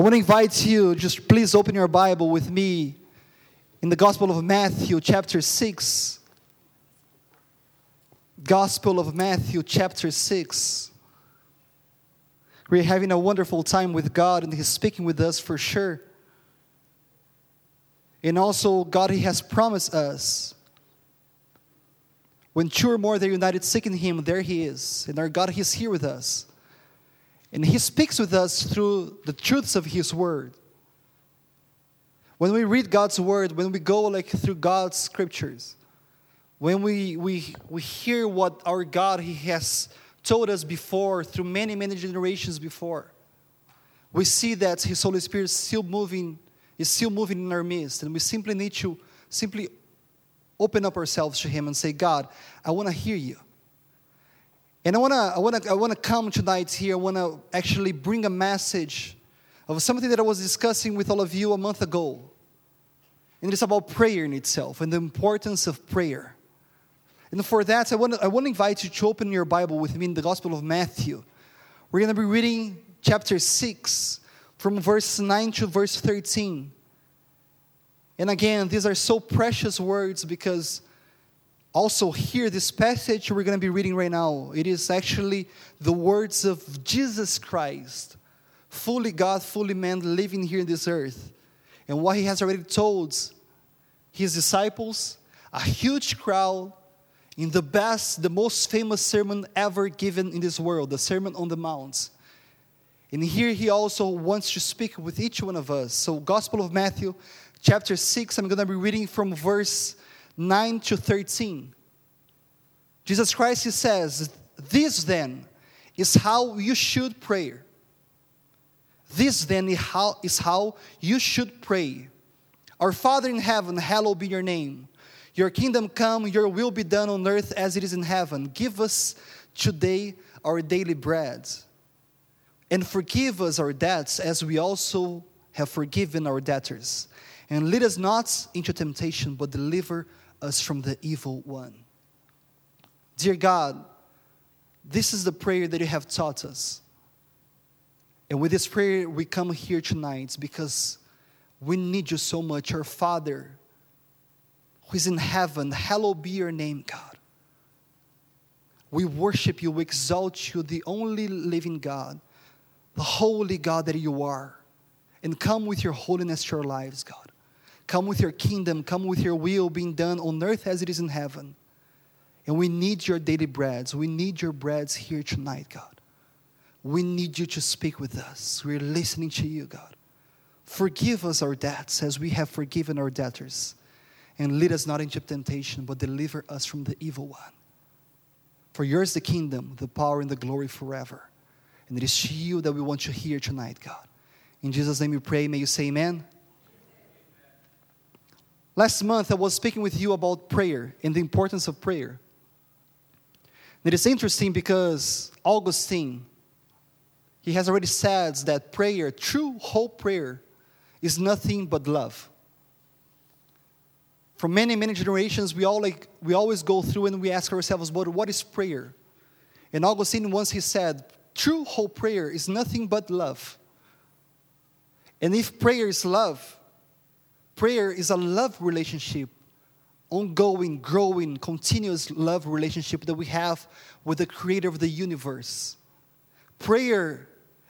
I want to invite you, just please open your Bible with me in the Gospel of Matthew, chapter 6. Gospel of Matthew, chapter 6. We're having a wonderful time with God, and He's speaking with us for sure. And also, God, He has promised us when two or more they're united seeking Him, there He is. And our God, He's here with us. And He speaks with us through the truths of His Word. When we read God's Word, when we go like through God's scriptures, when we, we, we hear what our God He has told us before through many, many generations before, we see that His Holy Spirit is still moving, is still moving in our midst, and we simply need to simply open up ourselves to Him and say, God, I want to hear you. And I want to I wanna, I wanna come tonight here. I want to actually bring a message of something that I was discussing with all of you a month ago. And it's about prayer in itself and the importance of prayer. And for that, I want to I want to invite you to open your Bible with me in the Gospel of Matthew. We're going to be reading chapter 6 from verse 9 to verse 13. And again, these are so precious words because also here, this passage we're going to be reading right now, it is actually the words of Jesus Christ, fully God, fully man, living here in this earth. And what he has already told his disciples, a huge crowd, in the best, the most famous sermon ever given in this world, the Sermon on the Mount. And here he also wants to speak with each one of us. So, Gospel of Matthew, chapter 6. I'm going to be reading from verse 9 to 13. Jesus Christ he says, This then is how you should pray. This then is how, you should pray. Our Father in heaven, hallowed be your name. Your kingdom come, your will be done on earth as it is in heaven. Give us today our daily bread. And forgive us our debts as we also have forgiven our debtors and lead us not into temptation, but deliver us from the evil one. Dear God, this is the prayer that you have taught us. And with this prayer, we come here tonight because we need you so much. Our Father, who is in heaven, hallowed be your name, God. We worship you, we exalt you, the only living God, the holy God that you are. And come with your holiness to our lives, God. Come with your kingdom, come with your will being done on earth as it is in heaven. And we need your daily breads. We need your breads here tonight, God. We need you to speak with us. We're listening to you, God. Forgive us our debts as we have forgiven our debtors. And lead us not into temptation, but deliver us from the evil one. For yours the kingdom, the power, and the glory forever. And it is to you that we want to hear tonight, God. In Jesus' name we pray. May you say amen. Last month, I was speaking with you about prayer and the importance of prayer. It is interesting because Augustine, he has already said that prayer, true whole prayer, is nothing but love. For many, many generations, we, all like, we always go through and we ask ourselves, but what is prayer? And Augustine once he said, true whole prayer is nothing but love. And if prayer is love, Prayer is a love relationship, ongoing, growing, continuous love relationship that we have with the creator of the universe. Prayer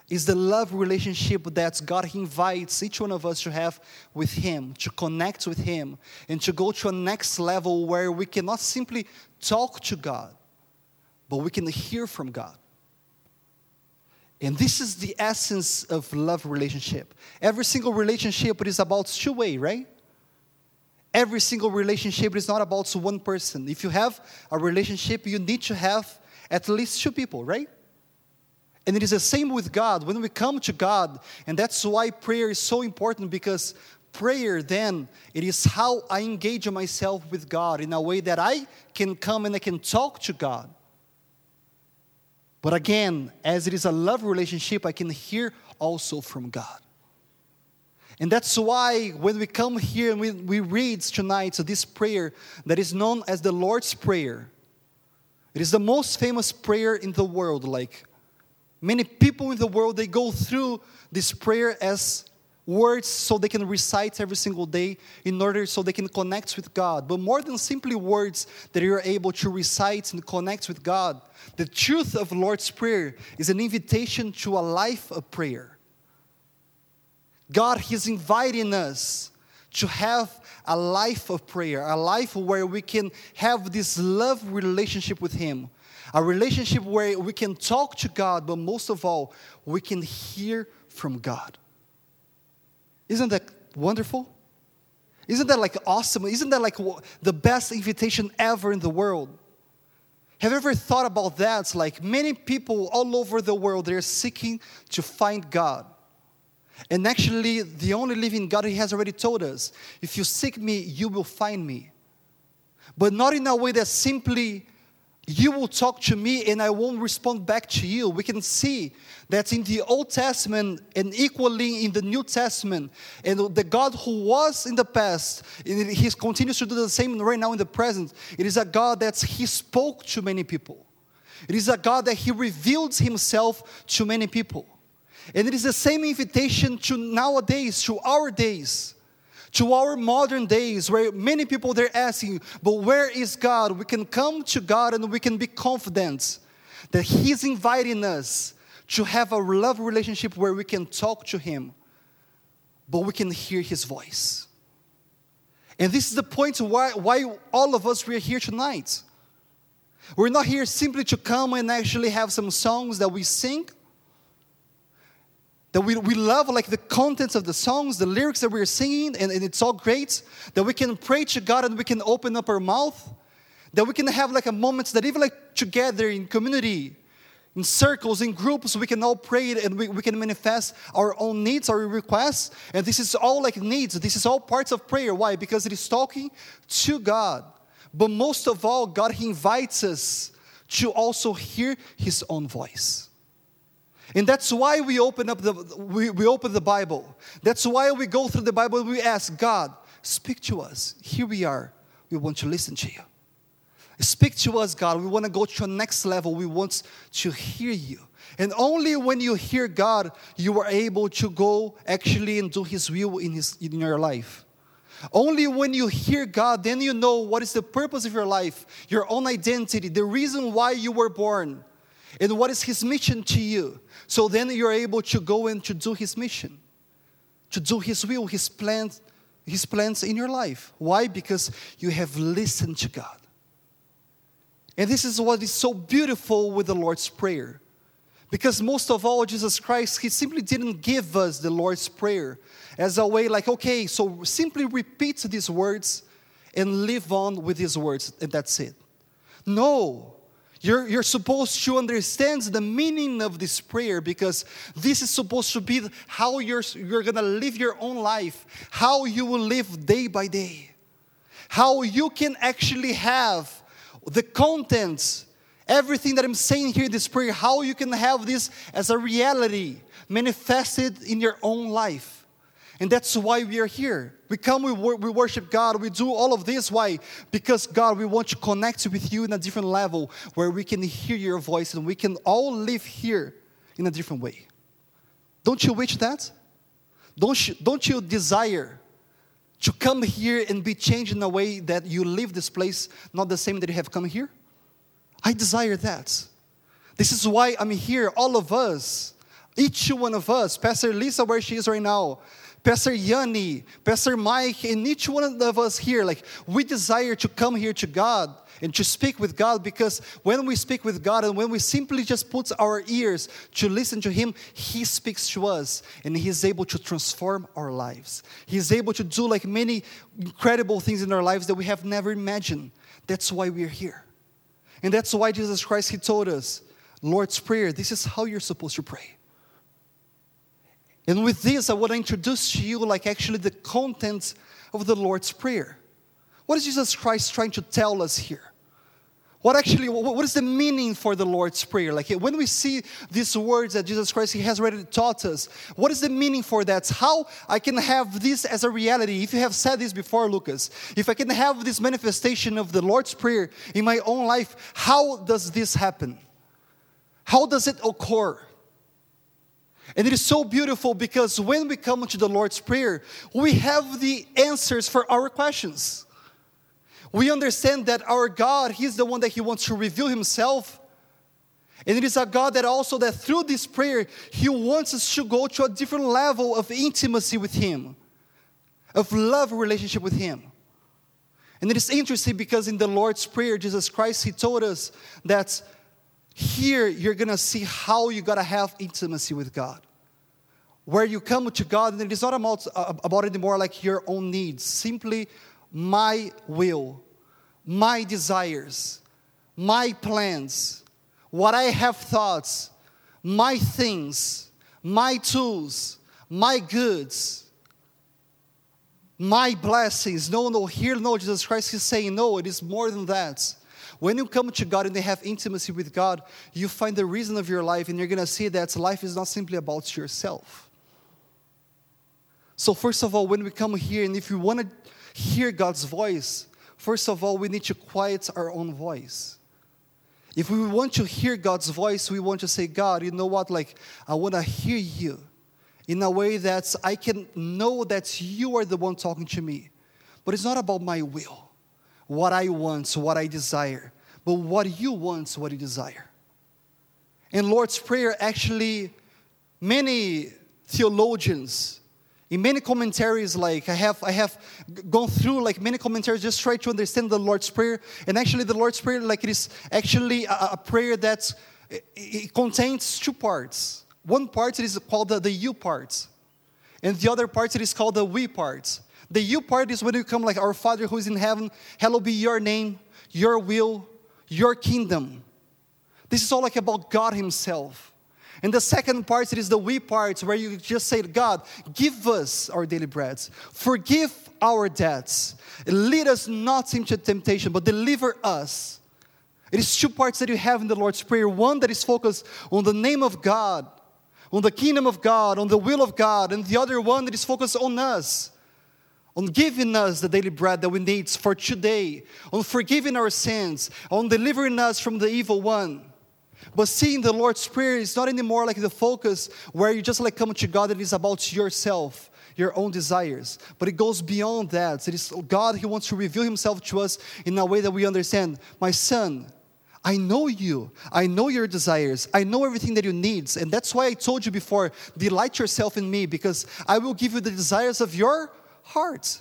is the love relationship that God invites each one of us to have with Him, to connect with Him, and to go to a next level where we cannot simply talk to God, but we can hear from God. And this is the essence of love relationship. Every single relationship is about two way, right? Every single relationship is not about one person. If you have a relationship, you need to have at least two people, right? And it is the same with God. When we come to God, and that's why prayer is so important because prayer then it is how I engage myself with God in a way that I can come and I can talk to God. But again, as it is a love relationship, I can hear also from God. And that's why when we come here and we, we read tonight so this prayer that is known as the Lord's Prayer, it is the most famous prayer in the world. Like, Many people in the world they go through this prayer as words so they can recite every single day in order so they can connect with God. But more than simply words that you're able to recite and connect with God, the truth of Lord's Prayer is an invitation to a life of prayer. God is inviting us to have a life of prayer, a life where we can have this love relationship with Him, a relationship where we can talk to God, but most of all, we can hear from God. Isn't that wonderful? Isn't that like awesome? Isn't that like the best invitation ever in the world? Have you ever thought about that? It's like many people all over the world, they're seeking to find God. And actually, the only living God, He has already told us if you seek me, you will find me. But not in a way that simply you will talk to me and I won't respond back to you. We can see that in the Old Testament and equally in the New Testament, and the God who was in the past, and He continues to do the same right now in the present. It is a God that He spoke to many people. It is a God that He revealed Himself to many people. And it is the same invitation to nowadays, to our days, to our modern days, where many people they're asking, but where is God? We can come to God and we can be confident that He's inviting us to have a love relationship where we can talk to Him, but we can hear His voice. And this is the point why, why all of us we are here tonight. We're not here simply to come and actually have some songs that we sing that we, we love like the contents of the songs the lyrics that we're singing and, and it's all great that we can pray to god and we can open up our mouth that we can have like a moments that even like together in community in circles in groups we can all pray and we, we can manifest our own needs our requests. And this is all like needs. This is all parts of prayer. Why? Because it is talking to god. But most of all god he invites us to also hear his own voice and that's why we open up the we, we open the Bible. That's why we go through the Bible we ask God, speak to us. Here we are. We want to listen to you. Speak to us, God. We want to go to a next level. We want to hear you. And only when you hear God, you are able to go actually and do His will in, his, in your life. Only when you hear God, then you know what is the purpose of your life, your own identity, the reason why you were born, and what is His mission to you. So then you're able to go and to do His mission, to do His will, His plans, His plans in your life. Why? Because you have listened to God. And this is what is so beautiful with the Lord's Prayer. Because most of all, Jesus Christ, He simply didn't give us the Lord's Prayer as a way like, okay, so simply repeat these words and live on with these words, and that's it. No, you're, you're supposed to understand the meaning of this prayer because this is supposed to be how you're, you're going to live your own life, how you will live day by day, how you can actually have the contents, everything that I'm saying here in this prayer, how you can have this as a reality manifested in your own life. And that's why we are here. We come, we, wor- we worship God, we do all of this. Why? Because God, we want to connect with you in a different level where we can hear your voice and we can all live here in a different way. Don't you wish that? Don't you, don't you desire to come here and be changed in a way that you leave this place not the same that you have come here? I desire that. This is why I'm here, all of us, each one of us, Pastor Lisa, where she is right now, Pastor Yanni, Pastor Mike, and each one of us here, like we desire to come here to God and to speak with God because when we speak with God and when we simply just put our ears to listen to Him, He speaks to us and He's able to transform our lives. He's able to do like many incredible things in our lives that we have never imagined. That's why we're here. And that's why Jesus Christ, He told us, Lord's Prayer, this is how you're supposed to pray. And with this, I want to introduce to you, like, actually, the content of the Lord's Prayer. What is Jesus Christ trying to tell us here? What actually, what is the meaning for the Lord's Prayer? Like when we see these words that Jesus Christ He has already taught us, what is the meaning for that? How I can have this as a reality? If you have said this before, Lucas, if I can have this manifestation of the Lord's Prayer in my own life, how does this happen? How does it occur? And it is so beautiful because when we come to the Lord's Prayer, we have the answers for our questions. We understand that our God, He's the one that He wants to reveal Himself. And it is a God that also that through this prayer, He wants us to go to a different level of intimacy with Him, of love relationship with Him. And it is interesting because in the Lord's Prayer, Jesus Christ, He told us that here you're gonna see how you gotta have intimacy with God. Where you come to God, and it is not about, uh, about anymore like your own needs, simply my will, my desires, my plans, what I have thoughts, my things, my tools, my goods, my blessings. No, no, here, no, Jesus Christ is saying, no, it is more than that. When you come to God and they have intimacy with God, you find the reason of your life, and you're gonna see that life is not simply about yourself. So, first of all, when we come here, and if we wanna hear God's voice, first of all, we need to quiet our own voice. If we want to hear God's voice, we want to say, God, you know what? Like, I wanna hear you in a way that I can know that you are the one talking to me. But it's not about my will, what I want, what I desire, but what you want, what you desire. In Lord's Prayer, actually, many theologians, in many commentaries, like I have, I have gone through like many commentaries, just try to understand the Lord's Prayer. And actually, the Lord's Prayer, like it is actually a, a prayer that it, it contains two parts. One part is called the, the you part, and the other part it is called the we part. The you part is when you come like our Father who is in heaven, hallowed be your name, your will, your kingdom. This is all like about God Himself. And the second part it is the we part where you just say God, give us our daily breads, forgive our debts, lead us not into temptation, but deliver us. It is two parts that you have in the Lord's Prayer. One that is focused on the name of God, on the kingdom of God, on the will of God, and the other one that is focused on us, on giving us the daily bread that we need for today, on forgiving our sins, on delivering us from the evil one. But seeing the Lord's Prayer is not anymore like the focus where you just like come to God and it's about yourself, your own desires. But it goes beyond that. It is God He wants to reveal Himself to us in a way that we understand. My son, I know you. I know your desires. I know everything that you need. And that's why I told you before delight yourself in me because I will give you the desires of your heart.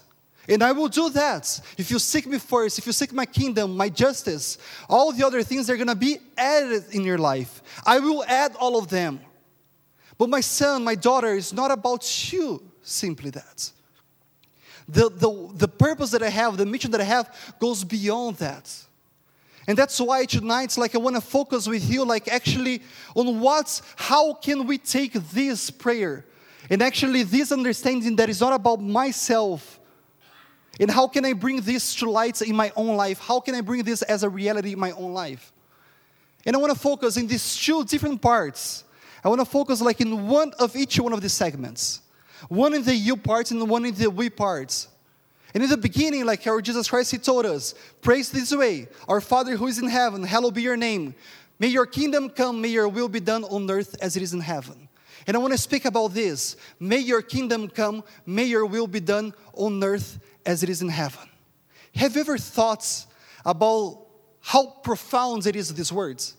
And I will do that. If you seek me first, if you seek my kingdom, my justice, all the other things are going to be added in your life. I will add all of them. But my son, my daughter, is not about you, simply that. The, the, the purpose that I have, the mission that I have, goes beyond that. And that's why tonight, like I want to focus with you, like actually on what's how can we take this prayer and actually this understanding that is not about myself. And how can I bring this to light in my own life? How can I bring this as a reality in my own life? And I want to focus in these two different parts. I want to focus like in one of each one of these segments. One in the you parts and one in the we parts. And in the beginning, like our Jesus Christ, He told us, praise this way, our Father who is in heaven, hallowed be your name. May your kingdom come, may your will be done on earth as it is in heaven. And I want to speak about this. May your kingdom come, may your will be done on earth as it is in heaven. Have you ever thought about how profound it is, these words?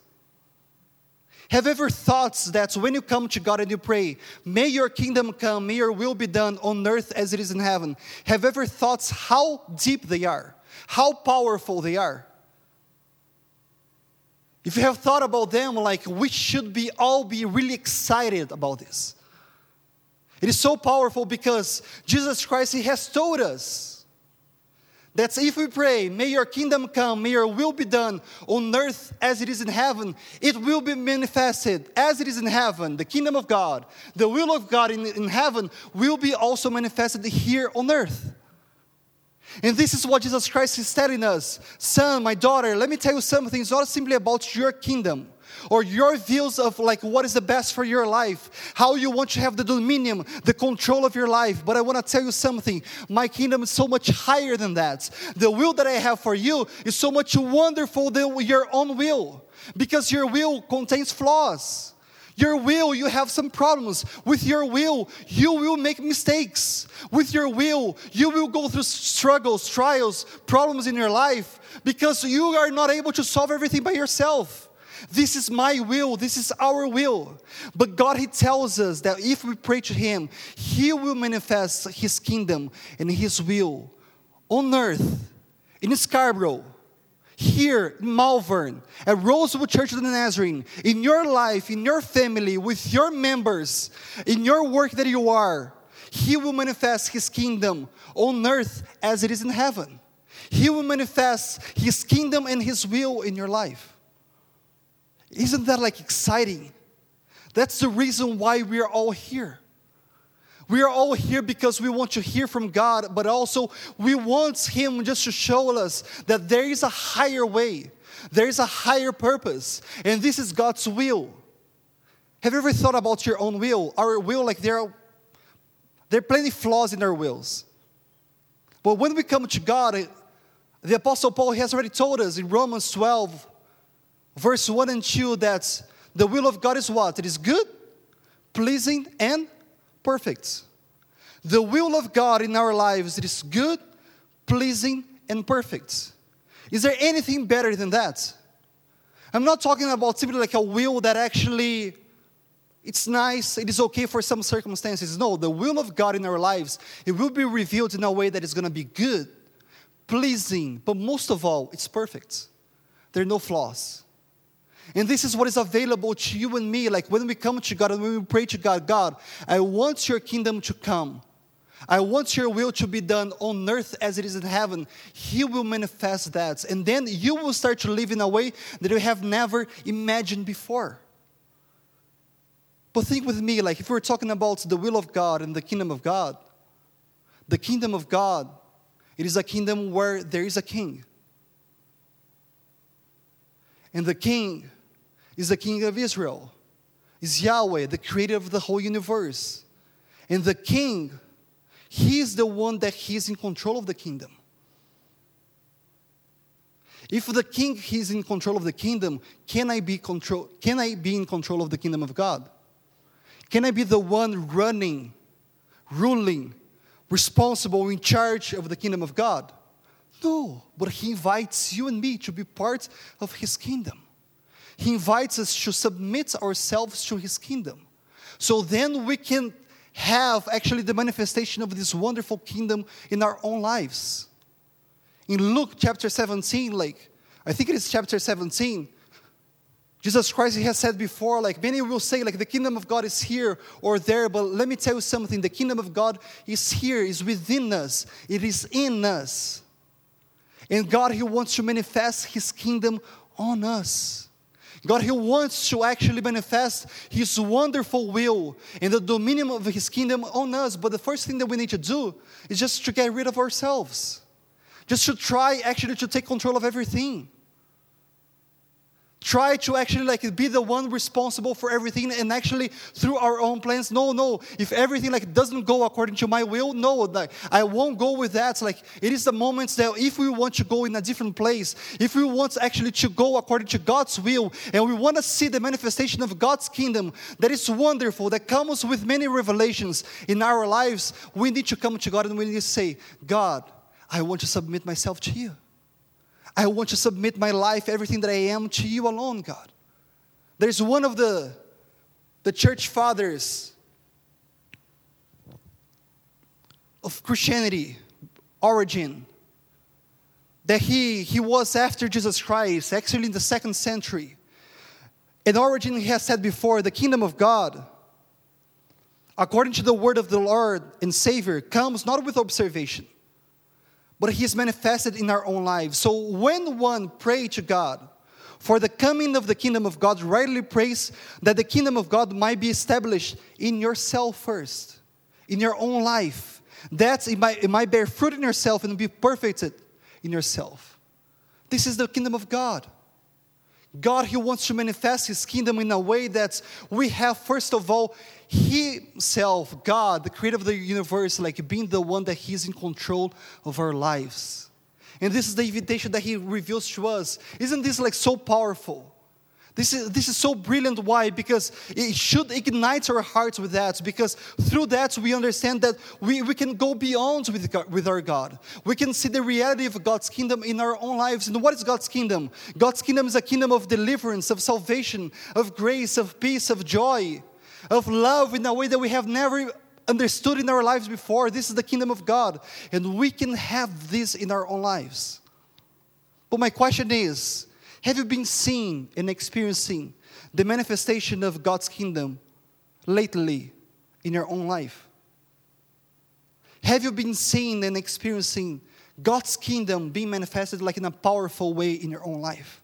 Have ever thought that when you come to God and you pray, may your kingdom come, may your will be done on earth as it is in heaven? Have ever thought how deep they are, how powerful they are? If you have thought about them, like we should be all be really excited about this. It is so powerful because Jesus Christ, He has told us that if we pray, may your kingdom come, may your will be done on earth as it is in heaven, it will be manifested as it is in heaven. The kingdom of God, the will of God in, in heaven will be also manifested here on earth. And this is what Jesus Christ is telling us. Son, my daughter, let me tell you something. It's not simply about your kingdom or your views of like what is the best for your life, how you want to have the dominion, the control of your life. But I want to tell you something my kingdom is so much higher than that. The will that I have for you is so much wonderful than your own will because your will contains flaws. your will, you have some problems. With your will, you will make mistakes. With your will, you will go through struggles, trials, problems in your life because you are not able to solve everything by yourself. This is my will, this is our will. But God, He tells us that if we pray to Him, He will manifest His kingdom and His will on earth, in Scarborough, here in Malvern, at Rosewood Church of the Nazarene, in your life, in your family, with your members, in your work that you are, He will manifest His kingdom on earth as it is in heaven. He will manifest His kingdom and His will in your life. Isn't that like exciting? That's the reason why we are all here. We are all here because we want to hear from God, but also we want Him just to show us that there is a higher way, there is a higher purpose, and this is God's will. Have you ever thought about your own will? Our will, like there are, there are plenty flaws in our wills. But when we come to God, the Apostle Paul has already told us in Romans 12, verse 1 and 2 that the will of God is what? It is good, pleasing, and perfect. The will of God in our lives it is good, pleasing, and perfect. Is there anything better than that? I'm not talking about simply like a will that actually it's nice, it is okay for some circumstances. No, the will of God in our lives, it will be revealed in a way that is going to be good, pleasing, but most of all, it's perfect. There are no flaws. And this is what is available to you and me. Like when we come to God and when we pray to God, God, I want your kingdom to come. I want your will to be done on earth as it is in heaven. He will manifest that. And then you will start to live in a way that you have never imagined before. But think with me, like if we're talking about the will of God and the kingdom of God, the kingdom of God, it is a kingdom where there is a king. And the king is the king of Israel, is Yahweh, the creator of the whole universe. And the king, he is the one that he is in control of the kingdom. If the king is in control of the kingdom, can I be control can I be in control of the kingdom of God? Can I be the one running, ruling, responsible, in charge of the kingdom of God? No, but he invites you and me to be part of his kingdom. He invites us to submit ourselves to His kingdom. So then we can have actually the manifestation of this wonderful kingdom in our own lives. In Luke chapter 17, like, I think it is chapter 17, Jesus Christ he has said before, like many will say, like the kingdom of God is here or there, but let me tell you something: the kingdom of God is here, is within us, it is in us. And God, He wants to manifest His kingdom on us. God, He wants to actually manifest His wonderful will and the dominion of His kingdom on us. But the first thing that we need to do is just to get rid of ourselves, just to try actually to take control of everything try to actually like be the one responsible for everything and actually through our own plans. No no. If everything like doesn't go according to my will no like i won't go with that. Like it is the moments that if we want to go in a different place if we want actually to go according to god's will and we want to see the manifestation of god's kingdom that is wonderful that comes with many revelations in our lives we need to come to god and we need to say god i want to submit myself to you I want to submit my life, everything that I am, to you alone, God. There's one of the, the church fathers of Christianity, Origen, that he, he was after Jesus Christ, actually in the second century. And Origen he has said before, the kingdom of God, according to the word of the Lord and Savior, comes not with observation but He is manifested in our own lives. So when one pray to God for the coming of the kingdom of God, rightly prays that the kingdom of God might be established in yourself first, in your own life. That it might, it might bear fruit in yourself and be perfected in yourself. This is the kingdom of God. God, He wants to manifest His kingdom in a way that we have, first of all, Himself, God, the creator of the universe, like being the one that He's in control of our lives. And this is the invitation that He reveals to us. Isn't this like so powerful? This is, this is so brilliant. Why? Because it should ignite our hearts with that. Because through that, we understand that we, we can go beyond with, God, with our God. We can see the reality of God's kingdom in our own lives. And what is God's kingdom? God's kingdom is a kingdom of deliverance, of salvation, of grace, of peace, of joy, of love in a way that we have never understood in our lives before. This is the kingdom of God. And we can have this in our own lives. But my question is, have you been seeing and experiencing the manifestation of God's kingdom lately in your own life? Have you been seeing and experiencing God's kingdom being manifested like in a powerful way in your own life?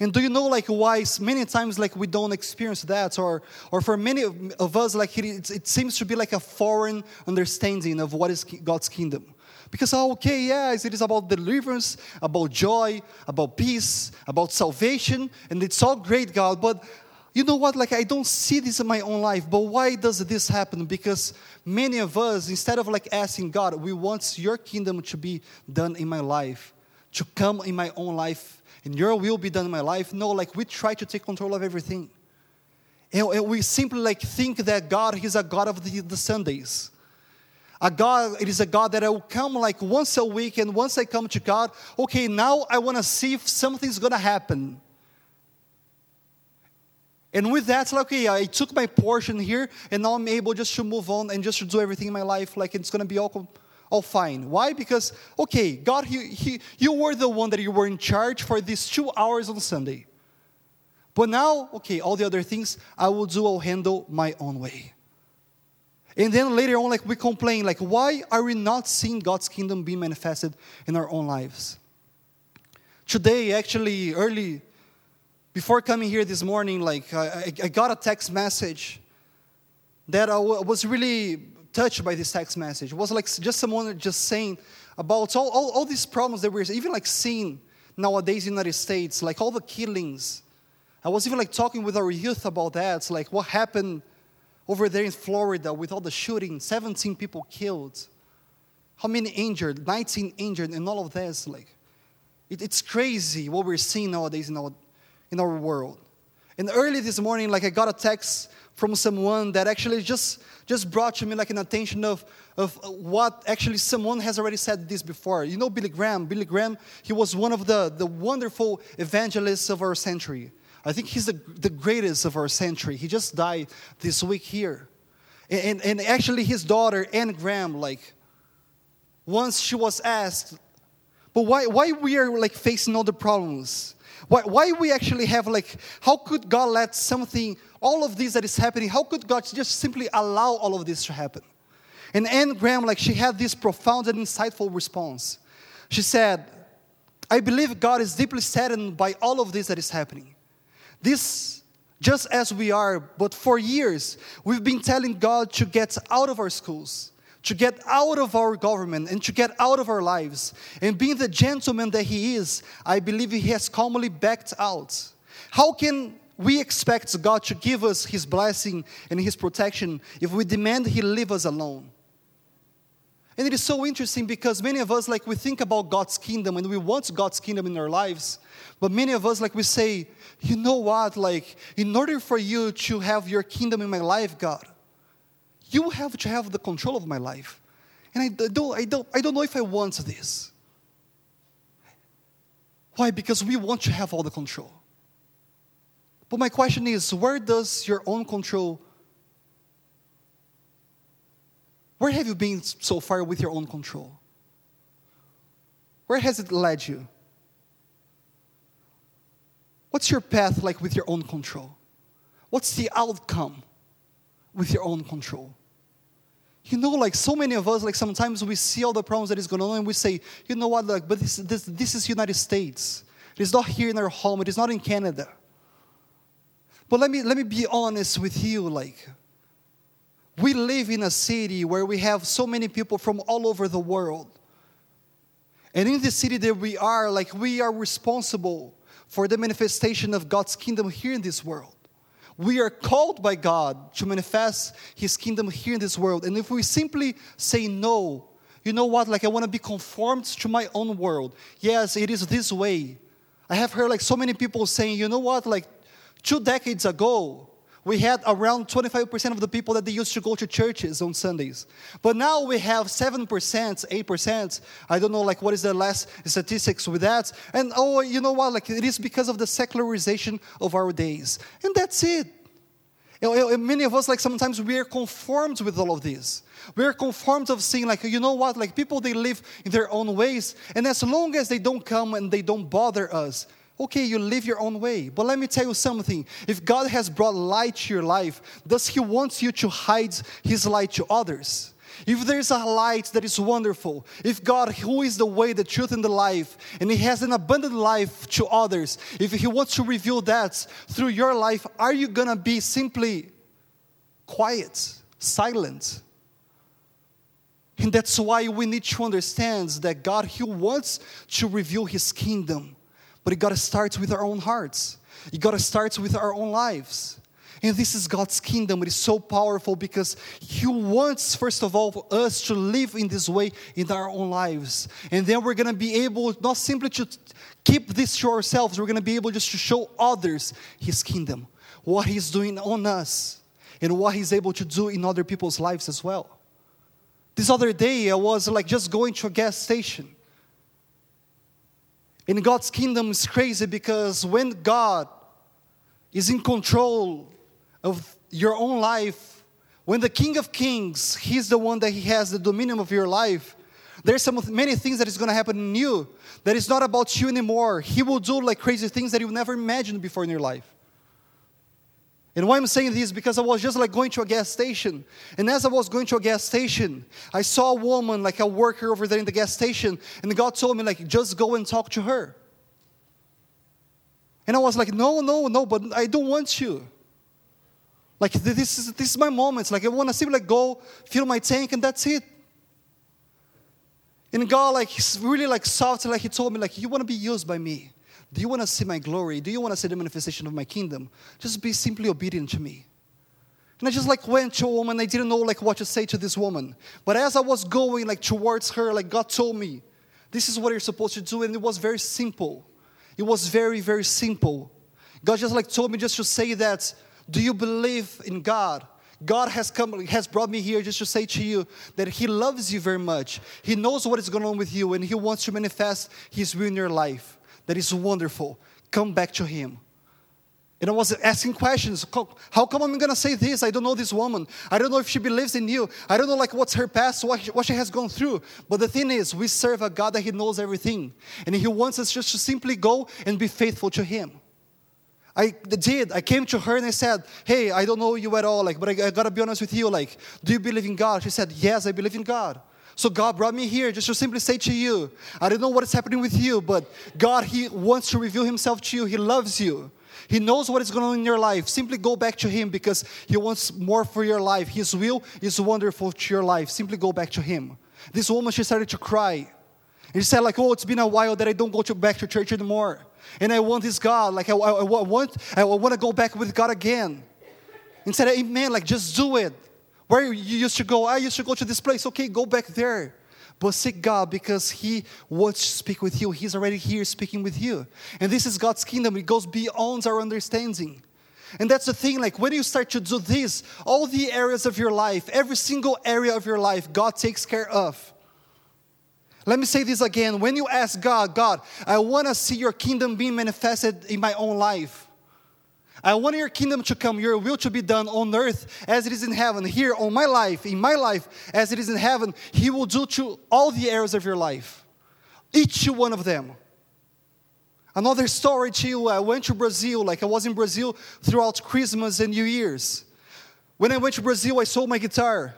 And do you know like why many times like we don't experience that or or for many of us like it, it seems to be like a foreign understanding of what is God's kingdom. Because, oh, okay, yes, it is about deliverance, about joy, about peace, about salvation, and it's all great, God. But you know what? Like, I don't see this in my own life. But why does this happen? Because many of us, instead of like asking God, we want your kingdom to be done in my life, to come in my own life, and your will be done in my life. No, like, we try to take control of everything. And we simply like think that God, He's a God of the, the Sundays a God, it is a God that I will come like once a week, and once I come to God, okay, now I want to see if something's gonna happen. And with that, like, okay, I took my portion here, and now I'm able just to move on and just to do everything in my life, like it's gonna be all, all fine. Why? Because, okay, God, he, he, you were the one that you were in charge for these two hours on Sunday. But now, okay, all the other things I will do, I'll handle my own way. And then later on, like we complain, like, why are we not seeing God's kingdom be manifested in our own lives? Today, actually, early, before coming here this morning, like I, I got a text message that I was really touched by this text message. It was like just someone just saying about all, all, all these problems that we're even like seeing nowadays in the United States, like all the killings. I was even like talking with our youth about that. Like what happened over there in Florida with all the shooting, 17 people killed. How many injured? 19 injured, and all of this. Like, it, it's crazy what we're seeing nowadays in our, in our world. And early this morning, like I got a text from someone that actually just just brought to me like an attention of of what actually someone has already said this before. You know Billy Graham. Billy Graham, he was one of the the wonderful evangelists of our century. I think he's the, the greatest of our century. He just died this week here. And, and actually, his daughter, Anne Graham, like, once she was asked, but why, why we are like facing all the problems? Why, why we actually have like, how could God let something, all of this that is happening, how could God just simply allow all of this to happen? And Anne Graham, like, she had this profound and insightful response. She said, I believe God is deeply saddened by all of this that is happening. This, just as we are, but for years, we've been telling God to get out of our schools, to get out of our government, and to get out of our lives. And being the gentleman that He is, I believe He has calmly backed out. How can we expect God to give us His blessing and His protection if we demand He leave us alone? And it is so interesting because many of us, like, we think about God's kingdom and we want God's kingdom in our lives. But many of us, like, we say, you know what, like, in order for you to have your kingdom in my life, God, you have to have the control of my life. And I don't, I don't, I don't know if I want this. Why? Because we want to have all the control. But my question is where does your own control Where have you been so far with your own control? Where has it led you? What's your path like with your own control? What's the outcome with your own control? You know, like so many of us, like sometimes we see all the problems that is going on and we say, you know what, like, but this, this, this is United States. It is not here in our home, it is not in Canada. But let me, let me be honest with you, like, we live in a city where we have so many people from all over the world. And in the city that we are, like we are responsible for the manifestation of God's kingdom here in this world. We are called by God to manifest His kingdom here in this world. And if we simply say no, you know what, like I want to be conformed to my own world. Yes, it is this way. I have heard like so many people saying, you know what, like two decades ago, we had around 25% of the people that they used to go to churches on Sundays. But now we have 7%, 8%. I don't know like what is the last statistics with that. And oh, you know what? Like it is because of the secularization of our days. And that's it. You know, many of us like sometimes we are conformed with all of this. We are conformed of seeing like you know what? Like people they live in their own ways and as long as they don't come and they don't bother us, Okay, you live your own way. But let me tell you something. If God has brought light to your life, does He want you to hide His light to others? If there's a light that is wonderful, if God, who is the way, the truth, and the life, and He has an abundant life to others, if He wants to reveal that through your life, are you gonna be simply quiet, silent? And that's why we need to understand that God, He wants to reveal His kingdom. But it got to start with our own hearts. It got to start with our own lives. And this is God's kingdom. It is so powerful because He wants, first of all, us to live in this way in our own lives. And then we're going to be able not simply to keep this to ourselves, we're going to be able just to show others His kingdom, what He's doing on us, and what He's able to do in other people's lives as well. This other day, I was like just going to a gas station. In God's kingdom is crazy because when God is in control of your own life, when the King of Kings, He's the one that He has the dominion of your life, there's some many things that is going to happen in you that is not about you anymore. He will do like crazy things that you never imagined before in your life. And why I'm saying this is because I was just like going to a gas station. And as I was going to a gas station, I saw a woman, like a worker over there in the gas station, and God told me, like, just go and talk to her. And I was like, no, no, no, but I don't want you. Like this is this is my moment. Like I want to simply like go fill my tank and that's it. And God like he's really like soft, like he told me, like, you want to be used by me. Do you want to see my glory? Do you want to see the manifestation of my kingdom? Just be simply obedient to me. And I just like went to a woman. I didn't know like what to say to this woman. But as I was going like towards her, like God told me, this is what you're supposed to do. And it was very simple. It was very, very simple. God just like told me just to say that, do you believe in God? God has come, has brought me here just to say to you that He loves you very much. He knows what is going on with you, and He wants to manifest His will in your life that is wonderful. Come back to Him. And I was asking questions. How come I'm gonna say this? I don't know this woman. I don't know if she believes in you. I don't know like what's her past, what, what she has gone through. But the thing is, we serve a God that He knows everything, and He wants us just to simply go and be faithful to Him. I did. I came to her and I said, "Hey, I don't know you at all, like, but I, I gotta be honest with you. Like, do you believe in God?" She said, "Yes, I believe in God." So God brought me here just to simply say to you, I don't know what is happening with you, but God, He wants to reveal Himself to you. He loves you. He knows what is going on in your life. Simply go back to Him because He wants more for your life. His will is wonderful to your life. Simply go back to Him. This woman, she started to cry. And she said, like, oh, it's been a while that I don't go to back to church anymore. And I want this God. Like, I, I, I want, I want to go back with God again. And said, amen, like, just do it. Where you used to go, I used to go to this place. Okay, go back there. But seek God because He wants to speak with you. He's already here speaking with you. And this is God's kingdom. It goes beyond our understanding. And that's the thing, like when you start to do this, all the areas of your life, every single area of your life, God takes care of. Let me say this again. When you ask God, God, I want to see your kingdom being manifested in my own life. I want your kingdom to come, your will to be done on earth as it is in heaven. Here on my life, in my life, as it is in heaven, He will do to all the areas of your life, each one of them. Another story to you I went to Brazil, like I was in Brazil throughout Christmas and New Year's. When I went to Brazil, I sold my guitar.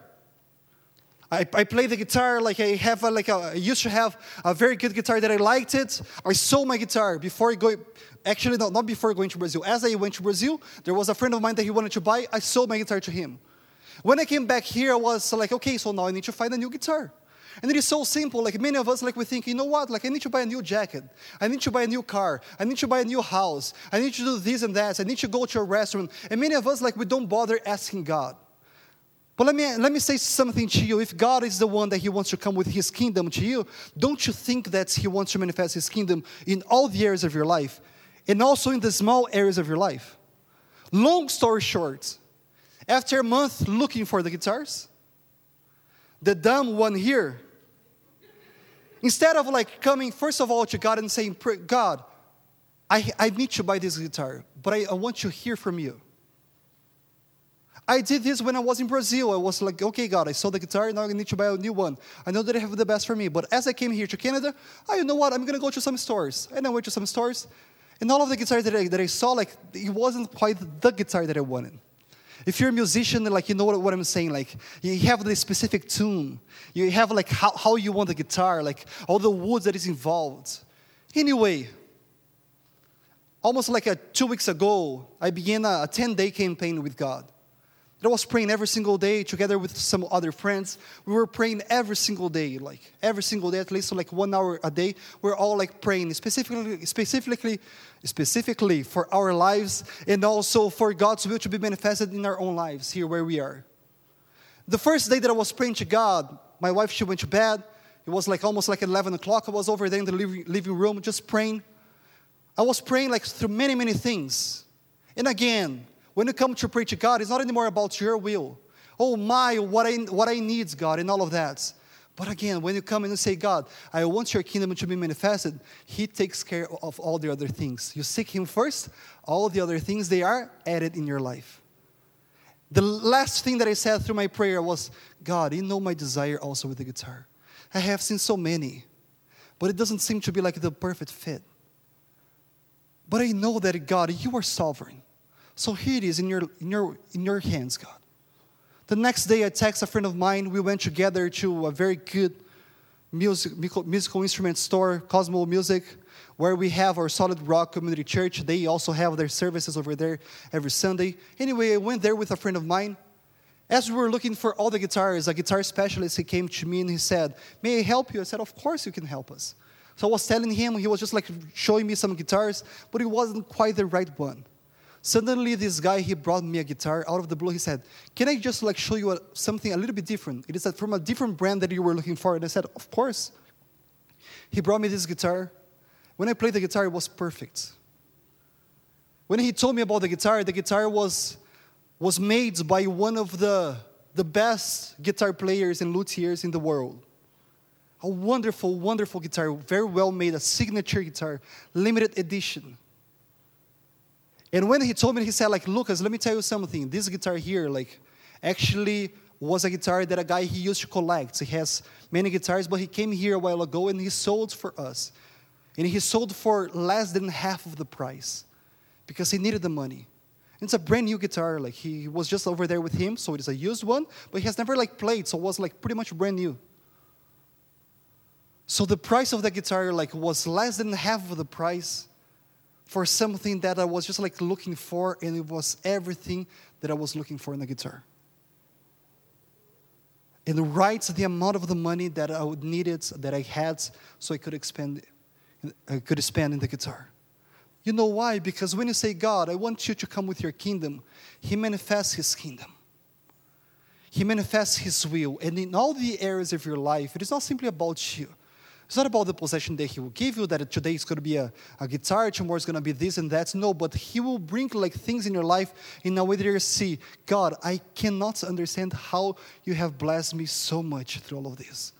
I, I play the guitar like I have a, like a, I used to have a very good guitar that I liked it. I sold my guitar before I go Actually, no, not before going to Brazil. As I went to Brazil, there was a friend of mine that he wanted to buy. I sold my guitar to him. When I came back here, I was like, okay, so now I need to find a new guitar. And it is so simple. Like many of us, like we think, you know what? Like I need to buy a new jacket. I need to buy a new car. I need to buy a new house. I need to do this and that. I need to go to a restaurant. And many of us, like we don't bother asking God. But let me, let me say something to you. If God is the one that He wants to come with His kingdom to you, don't you think that He wants to manifest His kingdom in all the areas of your life and also in the small areas of your life? Long story short, after a month looking for the guitars, the dumb one here, instead of like coming first of all to God and saying, God, I, I need to buy this guitar, but I, I want to hear from you. I did this when I was in Brazil. I was like, okay, God, I saw the guitar, now I need to buy a new one. I know that I have the best for me. But as I came here to Canada, I, you know what? I'm going to go to some stores. And I went to some stores, and all of the guitars that I, that I saw, like, it wasn't quite the guitar that I wanted. If you're a musician, like, you know what, what I'm saying, like, you have the specific tune. You have, like, how, how you want the guitar, like, all the woods that is involved. Anyway, almost like a, two weeks ago, I began a 10 day campaign with God. I was praying every single day together with some other friends. We were praying every single day, like every single day, at least like one hour a day. We're all like praying specifically, specifically, specifically for our lives and also for God's will to be manifested in our own lives here where we are. The first day that I was praying to God, my wife she went to bed. It was like almost like 11 o'clock. I was over there in the living room just praying. I was praying like through many, many things. And again, when you come to pray to God, it's not anymore about your will. Oh my, what I, what I need, God, and all of that. But again, when you come and you say, God, I want your kingdom to be manifested, He takes care of all the other things. You seek Him first, all the other things, they are added in your life. The last thing that I said through my prayer was, God, you know my desire also with the guitar. I have seen so many, but it doesn't seem to be like the perfect fit. But I know that, God, you are sovereign. So here it is in your, in your, in your hands, God. The next day, I text a friend of mine. We went together to a very good music, musical instrument store, Cosmo Music, where we have our Solid Rock Community Church. They also have their services over there every Sunday. Anyway, I went there with a friend of mine. As we were looking for all the guitars, a guitar specialist, he came to me and he said, May I help you? I said, Of course you can help us. So I was telling him, he was just like showing me some guitars, but it wasn't quite the right one. Suddenly, this guy, he brought me a guitar out of the blue. He said, Can I just like show you a, something a little bit different? It is from a different brand that you were looking for. And I said, Of course. He brought me this guitar. When I played the guitar, it was perfect. When he told me about the guitar, the guitar was, was made by one of the, the best guitar players and luthiers in the world. A wonderful, wonderful guitar, very well made, a signature guitar, limited edition. And when he told me, he said, like, Lucas, let me tell you something. This guitar here, like, actually was a guitar that a guy he used to collect. He has many guitars, but he came here a while ago and he sold for us. And he sold for less than half of the price because he needed the money. It's a brand new guitar. Like he was just over there with him, so it is a used one, but he has never like played, so it was like pretty much brand new. So the price of the guitar like was less than half of the price for something that I was just like looking for, and it was everything that I was looking for in the guitar. And right the amount of the money that I would needed, that I had, so I could expand, I could spend in the guitar. You know why? Because when you say, God, I want you to come with your kingdom, He manifests His kingdom. He manifests His will. And in all the areas of your life, it is not simply about you. It's not about the possession that He will give you, that today is going to be a, a guitar, tomorrow is going to be this and that. No, but He will bring like things in your life in a way that you see, God, I cannot understand how you have blessed me so much through all of this.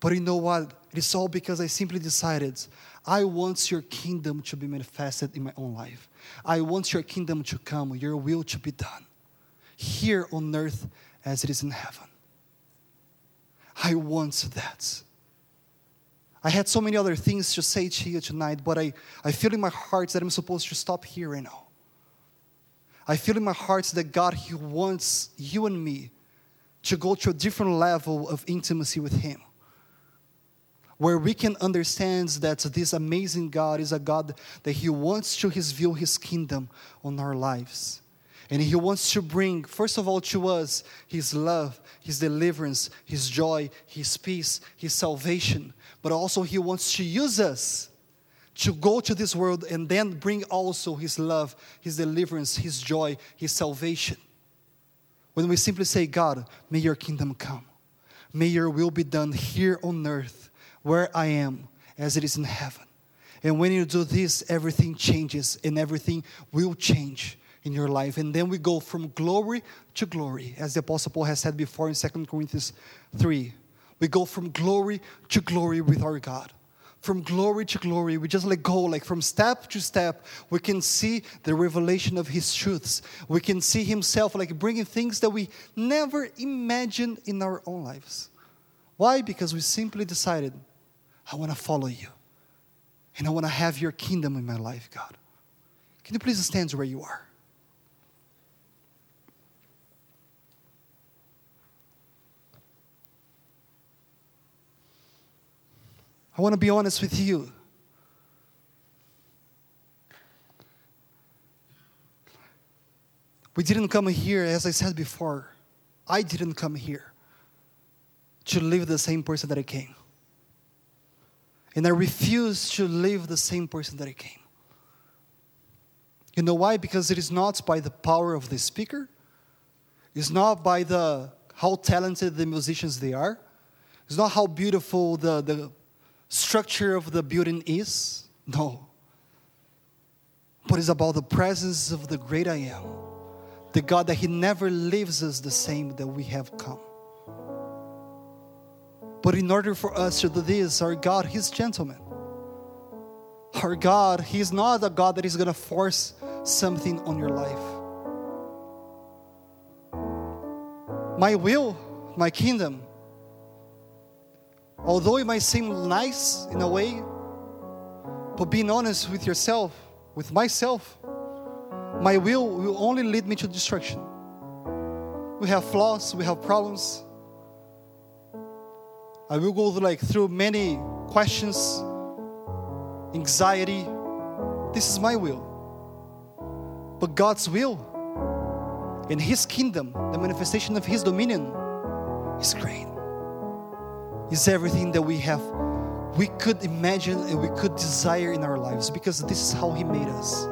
But you know what? It is all because I simply decided I want your kingdom to be manifested in my own life. I want your kingdom to come, your will to be done here on earth as it is in heaven. I want that. I had so many other things to say to you tonight, but I, I feel in my heart that I'm supposed to stop here right now. I feel in my heart that God, He wants you and me to go to a different level of intimacy with Him. Where we can understand that this amazing God is a God that He wants to view His kingdom on our lives. And He wants to bring, first of all, to us His love, His deliverance, His joy, His peace, His salvation but also He wants to use us to go to this world and then bring also His love, His deliverance, His joy, His salvation. When we simply say, God, may your kingdom come. May your will be done here on earth, where I am, as it is in heaven. And when you do this, everything changes and everything will change in your life. And then we go from glory to glory, as the Apostle Paul has said before in 2 Corinthians 3. We go from glory to glory with our God. From glory to glory, we just let go, like from step to step, we can see the revelation of His truths. We can see Himself like bringing things that we never imagined in our own lives. Why? Because we simply decided, I want to follow you. And I want to have your kingdom in my life, God. Can you please stand where you are? I want to be honest with you. We didn't come here, as I said before, I didn't come here to live the same person that I came. And I refuse to live the same person that I came. You know why? Because it is not by the power of the speaker, it's not by the how talented the musicians they are, it's not how beautiful the, the structure of the building is. No. But it's about the presence of the great I am. The God that He never leaves us the same that we have come. But in order for us to do this, our God, He's gentleman. Our God, He's not a God that is going to force something on your life. My will, my kingdom, Although it might seem nice in a way, but being honest with yourself, with myself, my will will only lead me to destruction. We have flaws, we have problems. I will go through, like through many questions, anxiety. This is my will. But God's will in His kingdom, the manifestation of His dominion, is great is everything that we have we could imagine and we could desire in our lives because this is how he made us.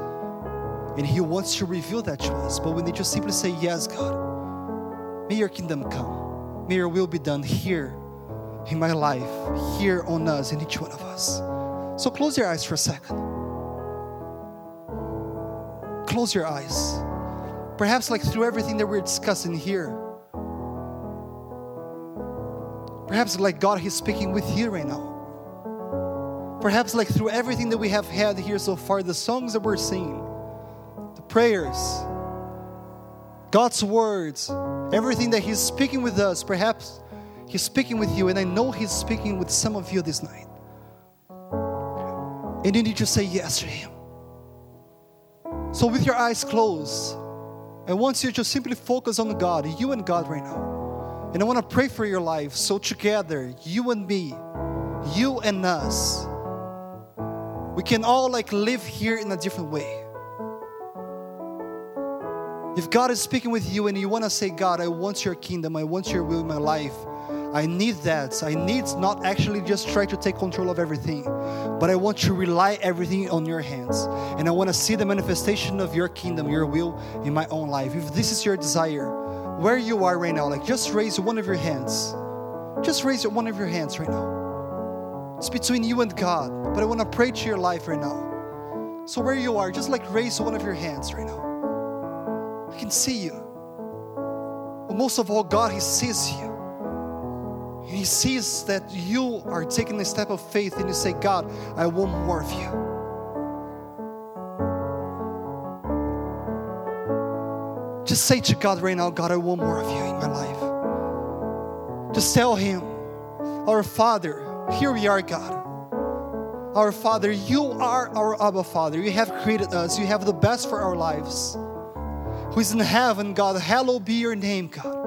And he wants to reveal that to us. But we need to simply say yes god. May your kingdom come. May your will be done here in my life here on us in each one of us. So close your eyes for a second. Close your eyes. Perhaps like through everything that we're discussing here Perhaps like God, He's speaking with you right now. Perhaps like through everything that we have had here so far, the songs that we're singing, the prayers, God's words, everything that He's speaking with us, perhaps He's speaking with you, and I know He's speaking with some of you this night. And you need to say yes to Him. So, with your eyes closed, I want you to simply focus on God, you and God right now. And I want to pray for your life. So, together, you and me, you and us, we can all like live here in a different way. If God is speaking with you and you want to say, God, I want your kingdom, I want your will in my life, I need that. I need not actually just try to take control of everything, but I want to rely everything on your hands. And I want to see the manifestation of your kingdom, your will in my own life. If this is your desire, where you are right now, like just raise one of your hands. Just raise one of your hands right now. It's between you and God, but I want to pray to your life right now. So where you are, just like raise one of your hands right now. I can see you. But most of all, God, He sees you. He sees that you are taking a step of faith and you say, God, I want more of you. Just say to God right now, God, I want more of you in my life. Just tell Him, Our Father, here we are, God. Our Father, you are our Abba Father. You have created us, you have the best for our lives. Who is in heaven, God, hallowed be your name, God.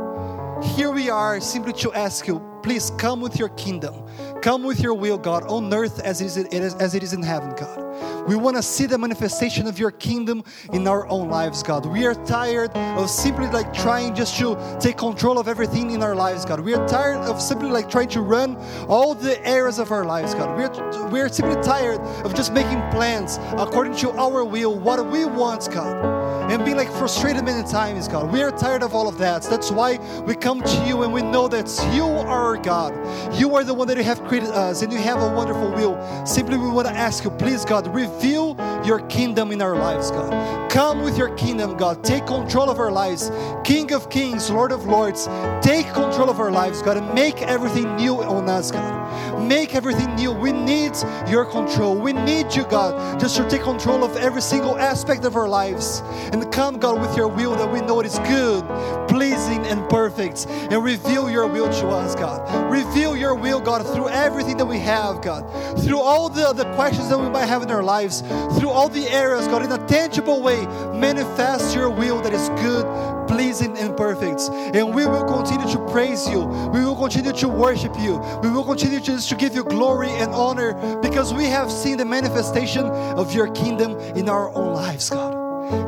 Here we are simply to ask you, please come with your kingdom. Come with your will, God, on earth as it is, as it is in heaven, God. We want to see the manifestation of your kingdom in our own lives, God. We are tired of simply like trying just to take control of everything in our lives, God. We are tired of simply like trying to run all the areas of our lives, God. We are, we are simply tired of just making plans according to our will, what we want, God. And being like frustrated many times, God. We are tired of all of that. That's why we come to you and we know that you are our God. You are the one that you have created us and you have a wonderful will. Simply, we want to ask you, please, God, reveal your kingdom in our lives, God. Come with your kingdom, God. Take control of our lives. King of kings, Lord of lords, take control of our lives, God, and make everything new on us, God. Make everything new. We need your control. We need you, God, just to take control of every single aspect of our lives. Come, God, with your will that we know it is good, pleasing, and perfect. And reveal your will to us, God. Reveal your will, God, through everything that we have, God. Through all the, the questions that we might have in our lives, through all the areas, God, in a tangible way, manifest your will that is good, pleasing, and perfect. And we will continue to praise you. We will continue to worship you. We will continue just to give you glory and honor because we have seen the manifestation of your kingdom in our own lives, God.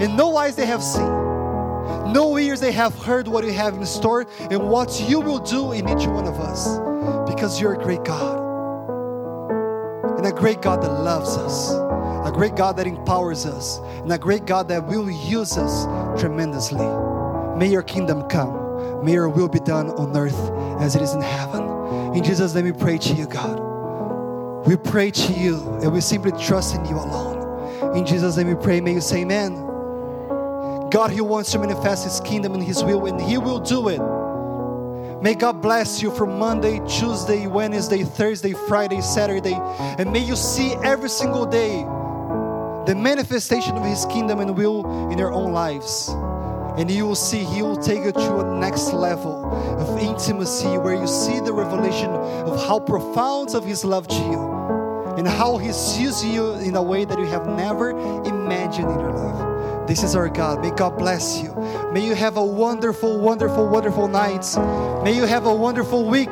In no eyes they have seen, no ears they have heard what you have in store and what you will do in each one of us because you're a great God. And a great God that loves us, a great God that empowers us, and a great God that will use us tremendously. May your kingdom come. May your will be done on earth as it is in heaven. In Jesus' name we pray to you, God. We pray to you and we simply trust in you alone. In Jesus' name we pray. May you say amen. God, He wants to manifest His kingdom and His will, and He will do it. May God bless you from Monday, Tuesday, Wednesday, Thursday, Friday, Saturday, and may you see every single day the manifestation of His kingdom and will in your own lives. And you will see He will take you to a next level of intimacy where you see the revelation of how profound of His love to you and how He sees you in a way that you have never imagined in your life. This is our God. May God bless you. May you have a wonderful, wonderful, wonderful night. May you have a wonderful week.